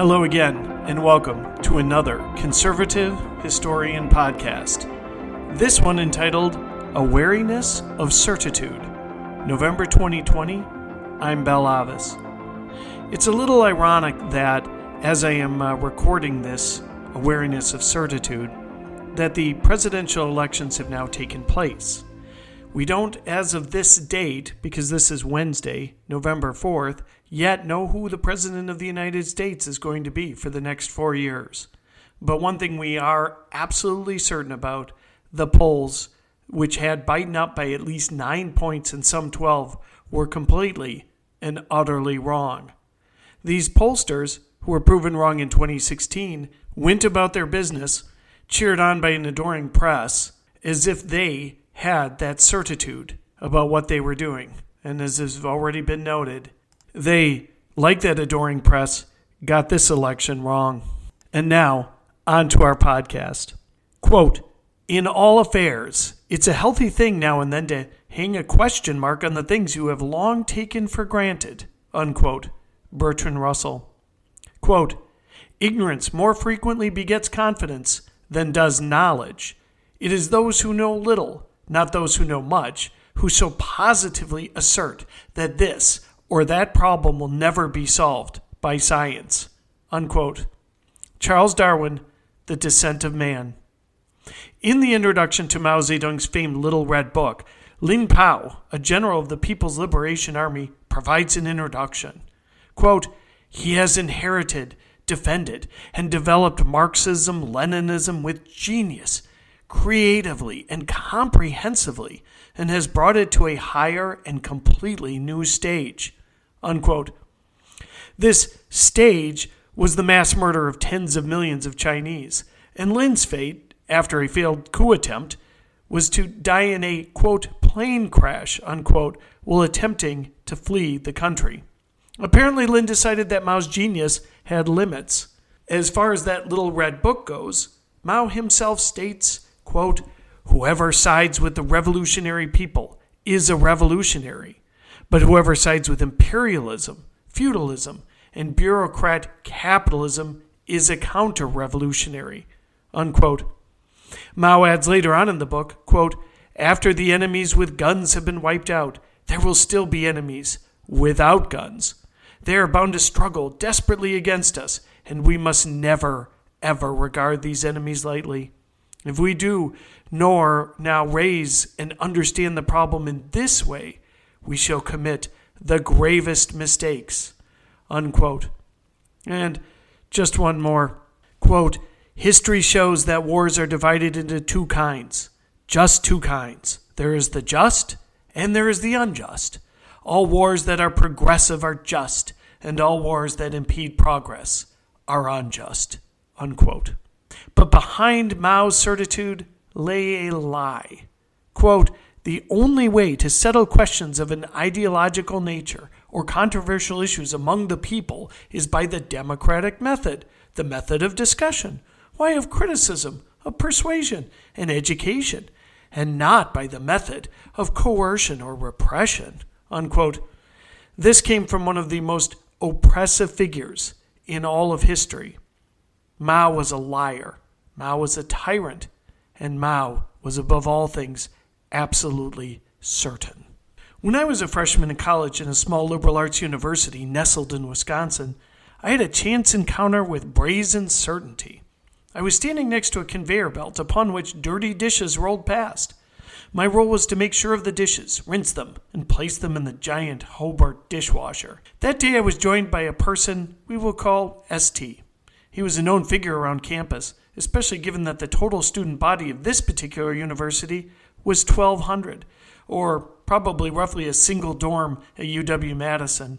Hello again, and welcome to another Conservative Historian podcast. This one entitled A Wariness of Certitude, November 2020. I'm Bell Avis. It's a little ironic that, as I am uh, recording this Awareness of Certitude, that the presidential elections have now taken place. We don't, as of this date, because this is Wednesday, November 4th, yet know who the President of the United States is going to be for the next four years. But one thing we are absolutely certain about the polls, which had Biden up by at least nine points and some 12, were completely and utterly wrong. These pollsters, who were proven wrong in 2016, went about their business, cheered on by an adoring press, as if they had that certitude about what they were doing. And as has already been noted, they, like that adoring press, got this election wrong. And now, on to our podcast. Quote In all affairs, it's a healthy thing now and then to hang a question mark on the things you have long taken for granted. Unquote. Bertrand Russell. Quote Ignorance more frequently begets confidence than does knowledge. It is those who know little not those who know much, who so positively assert that this or that problem will never be solved by science. Unquote. Charles Darwin, The Descent of Man. In the introduction to Mao Zedong's famed Little Red Book, Lin Pao, a general of the People's Liberation Army, provides an introduction. Quote, he has inherited, defended, and developed Marxism Leninism with genius creatively and comprehensively and has brought it to a higher and completely new stage. Unquote. This stage was the mass murder of tens of millions of Chinese, and Lin's fate, after a failed coup attempt, was to die in a, quote, plane crash, unquote, while attempting to flee the country. Apparently, Lin decided that Mao's genius had limits. As far as that little red book goes, Mao himself states Quote, Whoever sides with the revolutionary people is a revolutionary, but whoever sides with imperialism, feudalism, and bureaucrat capitalism is a counter revolutionary. Unquote. Mao adds later on in the book, quote, After the enemies with guns have been wiped out, there will still be enemies without guns. They are bound to struggle desperately against us, and we must never, ever regard these enemies lightly. If we do nor now raise and understand the problem in this way, we shall commit the gravest mistakes. Unquote. And just one more. Quote, History shows that wars are divided into two kinds. Just two kinds. There is the just and there is the unjust. All wars that are progressive are just, and all wars that impede progress are unjust. Unquote. But behind Mao's certitude lay a lie. Quote, the only way to settle questions of an ideological nature or controversial issues among the people is by the democratic method, the method of discussion, why of criticism, of persuasion, and education, and not by the method of coercion or repression. Unquote. This came from one of the most oppressive figures in all of history, Mao was a liar. Mao was a tyrant. And Mao was, above all things, absolutely certain. When I was a freshman in college in a small liberal arts university nestled in Wisconsin, I had a chance encounter with brazen certainty. I was standing next to a conveyor belt upon which dirty dishes rolled past. My role was to make sure of the dishes, rinse them, and place them in the giant Hobart dishwasher. That day I was joined by a person we will call ST. He was a known figure around campus, especially given that the total student body of this particular university was 1,200, or probably roughly a single dorm at UW Madison.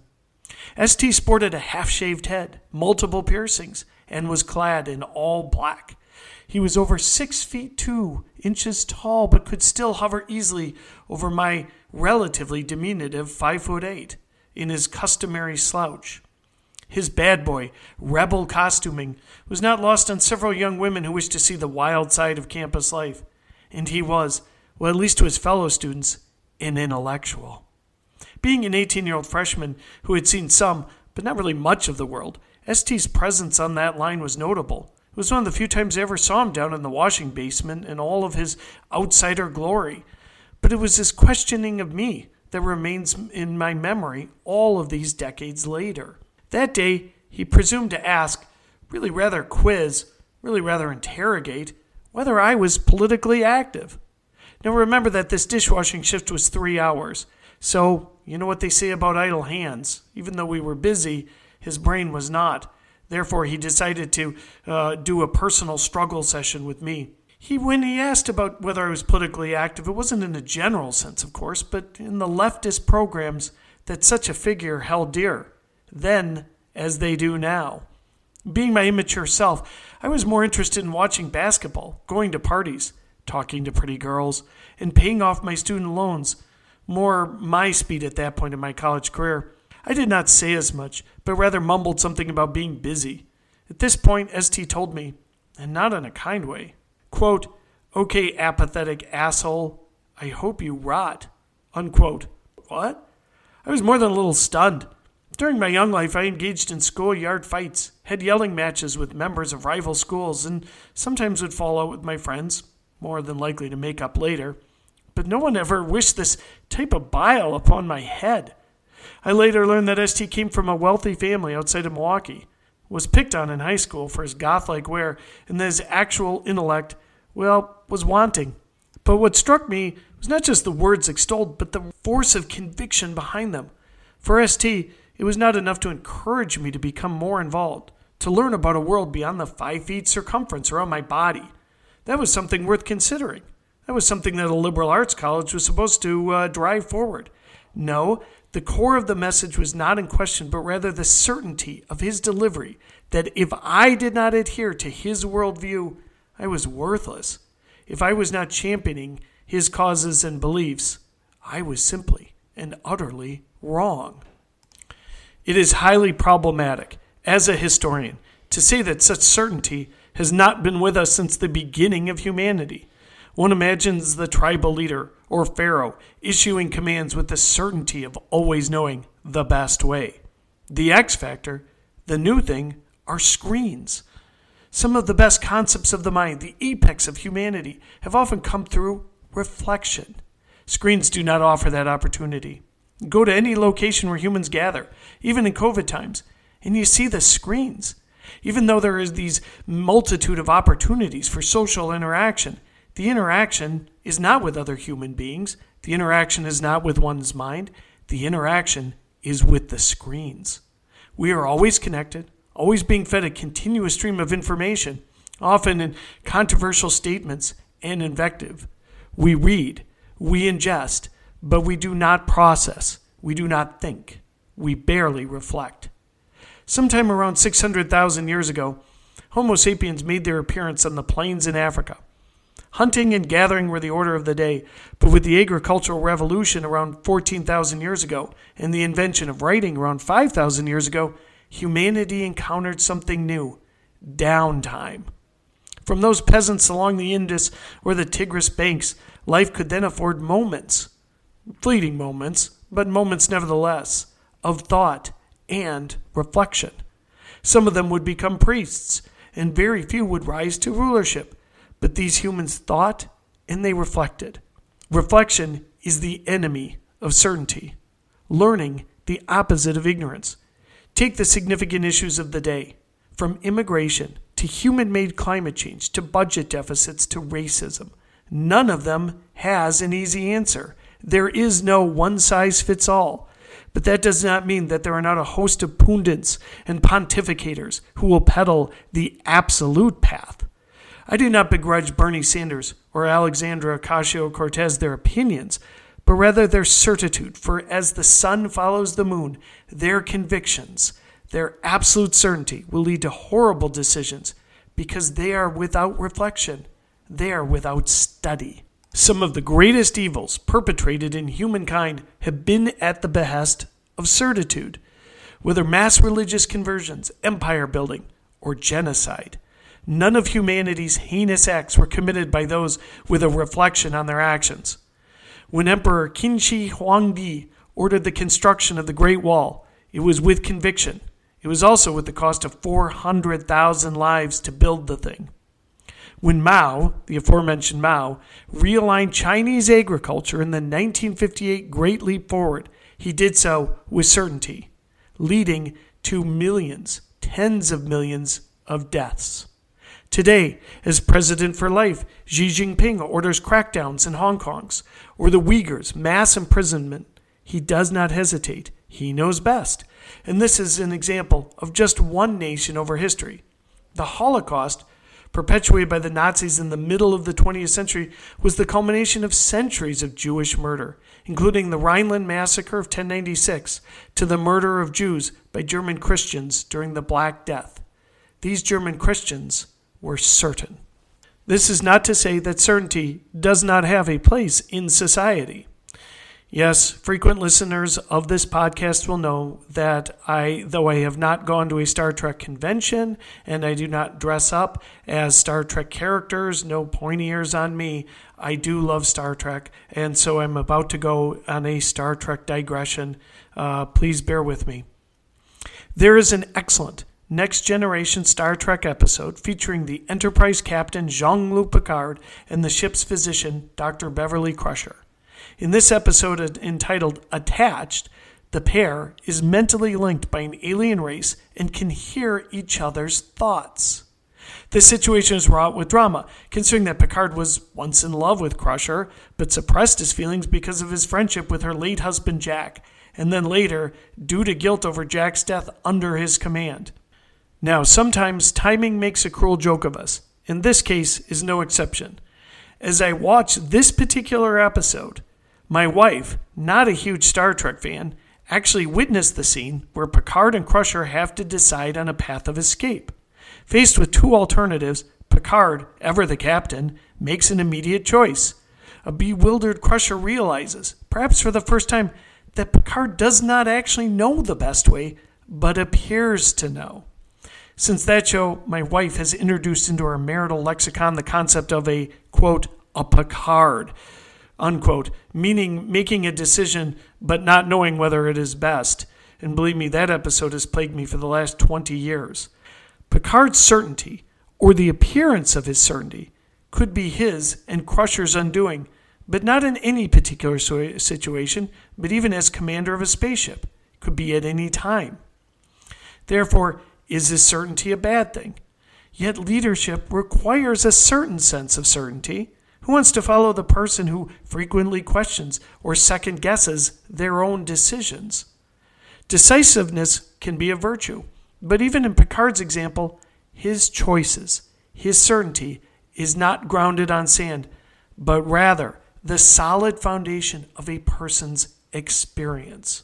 ST sported a half shaved head, multiple piercings, and was clad in all black. He was over six feet two inches tall, but could still hover easily over my relatively diminutive five foot eight in his customary slouch. His bad boy, rebel costuming was not lost on several young women who wished to see the wild side of campus life. And he was, well, at least to his fellow students, an intellectual. Being an 18 year old freshman who had seen some, but not really much of the world, ST's presence on that line was notable. It was one of the few times I ever saw him down in the washing basement in all of his outsider glory. But it was his questioning of me that remains in my memory all of these decades later. That day, he presumed to ask, really rather quiz, really rather interrogate, whether I was politically active. Now remember that this dishwashing shift was three hours, so you know what they say about idle hands. Even though we were busy, his brain was not. Therefore, he decided to uh, do a personal struggle session with me. He, when he asked about whether I was politically active, it wasn't in a general sense, of course, but in the leftist programs that such a figure held dear, then as they do now. Being my immature self, I was more interested in watching basketball, going to parties, talking to pretty girls, and paying off my student loans. More my speed at that point in my college career. I did not say as much, but rather mumbled something about being busy. At this point, ST told me, and not in a kind way, quote, Okay, apathetic asshole, I hope you rot. Unquote. What? I was more than a little stunned. During my young life, I engaged in schoolyard fights, had yelling matches with members of rival schools, and sometimes would fall out with my friends, more than likely to make up later. But no one ever wished this type of bile upon my head. I later learned that ST came from a wealthy family outside of Milwaukee, was picked on in high school for his goth like wear, and that his actual intellect, well, was wanting. But what struck me was not just the words extolled, but the force of conviction behind them. For ST, it was not enough to encourage me to become more involved, to learn about a world beyond the five feet circumference around my body. That was something worth considering. That was something that a liberal arts college was supposed to uh, drive forward. No, the core of the message was not in question, but rather the certainty of his delivery that if I did not adhere to his worldview, I was worthless. If I was not championing his causes and beliefs, I was simply and utterly wrong. It is highly problematic, as a historian, to say that such certainty has not been with us since the beginning of humanity. One imagines the tribal leader or pharaoh issuing commands with the certainty of always knowing the best way. The X factor, the new thing, are screens. Some of the best concepts of the mind, the apex of humanity, have often come through reflection. Screens do not offer that opportunity. Go to any location where humans gather, even in COVID times, and you see the screens. Even though there is these multitude of opportunities for social interaction, the interaction is not with other human beings. The interaction is not with one's mind. The interaction is with the screens. We are always connected, always being fed a continuous stream of information, often in controversial statements and invective. We read, we ingest, but we do not process, we do not think, we barely reflect. Sometime around 600,000 years ago, Homo sapiens made their appearance on the plains in Africa. Hunting and gathering were the order of the day, but with the agricultural revolution around 14,000 years ago and the invention of writing around 5,000 years ago, humanity encountered something new downtime. From those peasants along the Indus or the Tigris banks, life could then afford moments, fleeting moments, but moments nevertheless, of thought and reflection. Some of them would become priests, and very few would rise to rulership but these humans thought and they reflected. Reflection is the enemy of certainty, learning the opposite of ignorance. Take the significant issues of the day, from immigration to human made climate change to budget deficits to racism. None of them has an easy answer. There is no one size fits all. But that does not mean that there are not a host of pundits and pontificators who will peddle the absolute path. I do not begrudge Bernie Sanders or Alexandra Ocasio Cortez their opinions, but rather their certitude, for as the sun follows the moon, their convictions, their absolute certainty will lead to horrible decisions because they are without reflection, they are without study. Some of the greatest evils perpetrated in humankind have been at the behest of certitude, whether mass religious conversions, empire building, or genocide. None of humanity's heinous acts were committed by those with a reflection on their actions. When Emperor Qin Shi Huangdi ordered the construction of the Great Wall, it was with conviction, It was also with the cost of 400,000 lives to build the thing. When Mao, the aforementioned Mao, realigned Chinese agriculture in the 1958 Great Leap Forward, he did so with certainty, leading to millions, tens of millions of deaths. Today, as president for life, Xi Jinping orders crackdowns in Hong Kong's or the Uyghurs' mass imprisonment. He does not hesitate. He knows best. And this is an example of just one nation over history. The Holocaust, perpetuated by the Nazis in the middle of the 20th century, was the culmination of centuries of Jewish murder, including the Rhineland massacre of 1096 to the murder of Jews by German Christians during the Black Death. These German Christians were certain. This is not to say that certainty does not have a place in society. Yes, frequent listeners of this podcast will know that I, though I have not gone to a Star Trek convention and I do not dress up as Star Trek characters, no pointy ears on me, I do love Star Trek, and so I'm about to go on a Star Trek digression. Uh, please bear with me. There is an excellent Next Generation Star Trek episode featuring the Enterprise captain Jean Luc Picard and the ship's physician, Dr. Beverly Crusher. In this episode entitled Attached, the pair is mentally linked by an alien race and can hear each other's thoughts. This situation is wrought with drama, considering that Picard was once in love with Crusher, but suppressed his feelings because of his friendship with her late husband Jack, and then later, due to guilt over Jack's death under his command. Now, sometimes timing makes a cruel joke of us. In this case is no exception. As I watched this particular episode, my wife, not a huge Star Trek fan, actually witnessed the scene where Picard and Crusher have to decide on a path of escape. Faced with two alternatives, Picard, ever the captain, makes an immediate choice. A bewildered Crusher realizes, perhaps for the first time, that Picard does not actually know the best way, but appears to know. Since that show, my wife has introduced into our marital lexicon the concept of a, quote, a Picard, unquote, meaning making a decision but not knowing whether it is best. And believe me, that episode has plagued me for the last 20 years. Picard's certainty, or the appearance of his certainty, could be his and Crusher's undoing, but not in any particular situation, but even as commander of a spaceship. Could be at any time. Therefore, is this certainty a bad thing? Yet leadership requires a certain sense of certainty. Who wants to follow the person who frequently questions or second guesses their own decisions? Decisiveness can be a virtue, but even in Picard's example, his choices, his certainty, is not grounded on sand, but rather the solid foundation of a person's experience.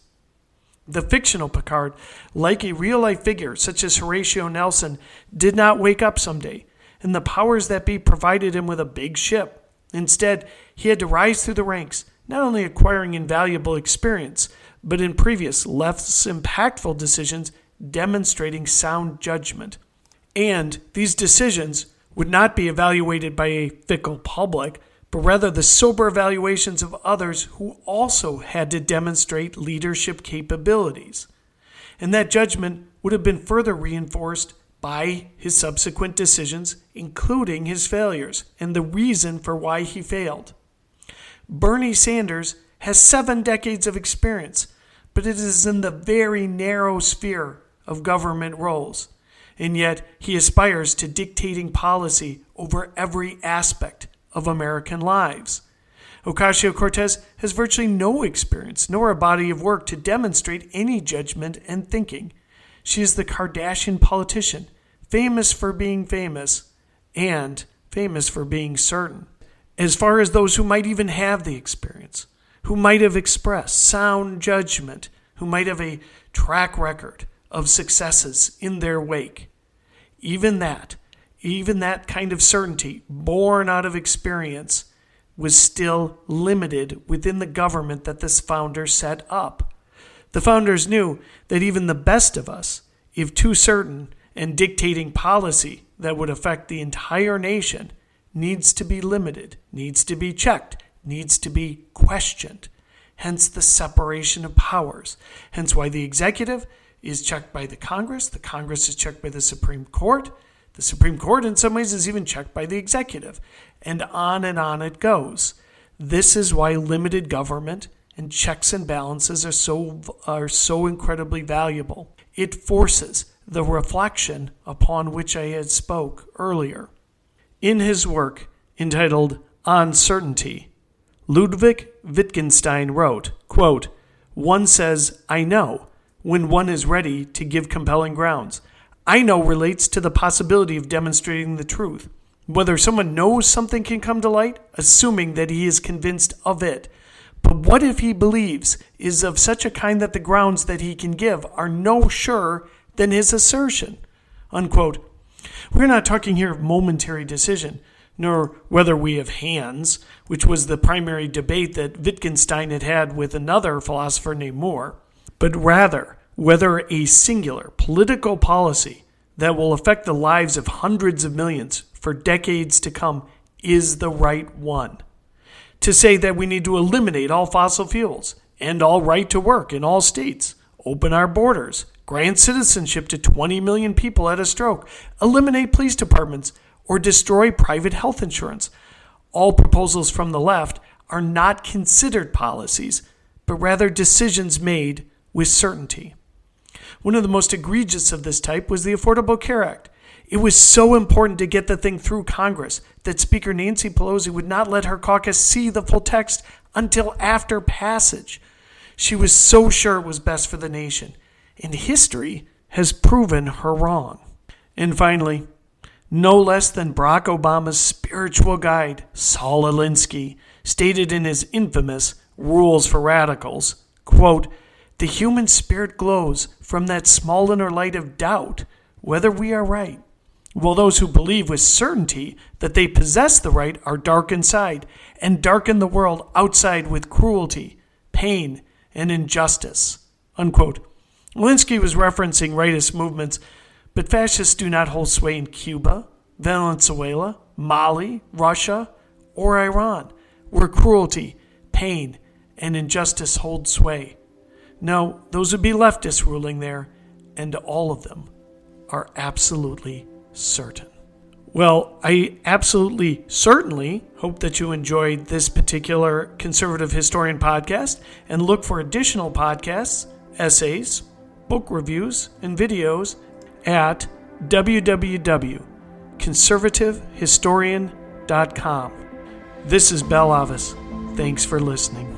The fictional Picard, like a real life figure such as Horatio Nelson, did not wake up someday, and the powers that be provided him with a big ship. Instead, he had to rise through the ranks, not only acquiring invaluable experience, but in previous, less impactful decisions, demonstrating sound judgment. And these decisions would not be evaluated by a fickle public, but rather the sober evaluations of others who also had to demonstrate leadership capabilities. And that judgment would have been further reinforced by his subsequent decisions, including his failures and the reason for why he failed. Bernie Sanders has seven decades of experience, but it is in the very narrow sphere of government roles. And yet he aspires to dictating policy over every aspect of American lives. Ocasio Cortez has virtually no experience nor a body of work to demonstrate any judgment and thinking. She is the Kardashian politician, famous for being famous and famous for being certain. As far as those who might even have the experience, who might have expressed sound judgment, who might have a track record of successes in their wake, even that even that kind of certainty, born out of experience, was still limited within the government that this founder set up. The founders knew that even the best of us, if too certain and dictating policy that would affect the entire nation, needs to be limited, needs to be checked, needs to be questioned. Hence the separation of powers. Hence why the executive is checked by the Congress. The Congress is checked by the Supreme Court. The Supreme Court, in some ways, is even checked by the executive. And on and on it goes. This is why limited government and checks and balances are so, are so incredibly valuable. It forces the reflection upon which I had spoke earlier. In his work entitled On Certainty, Ludwig Wittgenstein wrote, quote, One says, I know, when one is ready to give compelling grounds. I know relates to the possibility of demonstrating the truth. Whether someone knows something can come to light, assuming that he is convinced of it. But what if he believes is of such a kind that the grounds that he can give are no surer than his assertion? Unquote. We're not talking here of momentary decision, nor whether we have hands, which was the primary debate that Wittgenstein had had with another philosopher named Moore, but rather whether a singular political policy that will affect the lives of hundreds of millions for decades to come is the right one. To say that we need to eliminate all fossil fuels, end all right to work in all states, open our borders, grant citizenship to 20 million people at a stroke, eliminate police departments, or destroy private health insurance. All proposals from the left are not considered policies, but rather decisions made with certainty. One of the most egregious of this type was the Affordable Care Act. It was so important to get the thing through Congress that Speaker Nancy Pelosi would not let her caucus see the full text until after passage. She was so sure it was best for the nation, and history has proven her wrong. And finally, no less than Barack Obama's spiritual guide, Saul Alinsky, stated in his infamous Rules for Radicals, quote, the human spirit glows from that small inner light of doubt whether we are right, while those who believe with certainty that they possess the right are dark inside and darken the world outside with cruelty, pain, and injustice. Unquote. Alinsky was referencing rightist movements, but fascists do not hold sway in Cuba, Venezuela, Mali, Russia, or Iran, where cruelty, pain, and injustice hold sway. No, those would be leftists ruling there, and all of them are absolutely certain. Well, I absolutely certainly hope that you enjoyed this particular conservative historian podcast and look for additional podcasts, essays, book reviews, and videos at www.conservativehistorian.com. This is Bell Avis. Thanks for listening.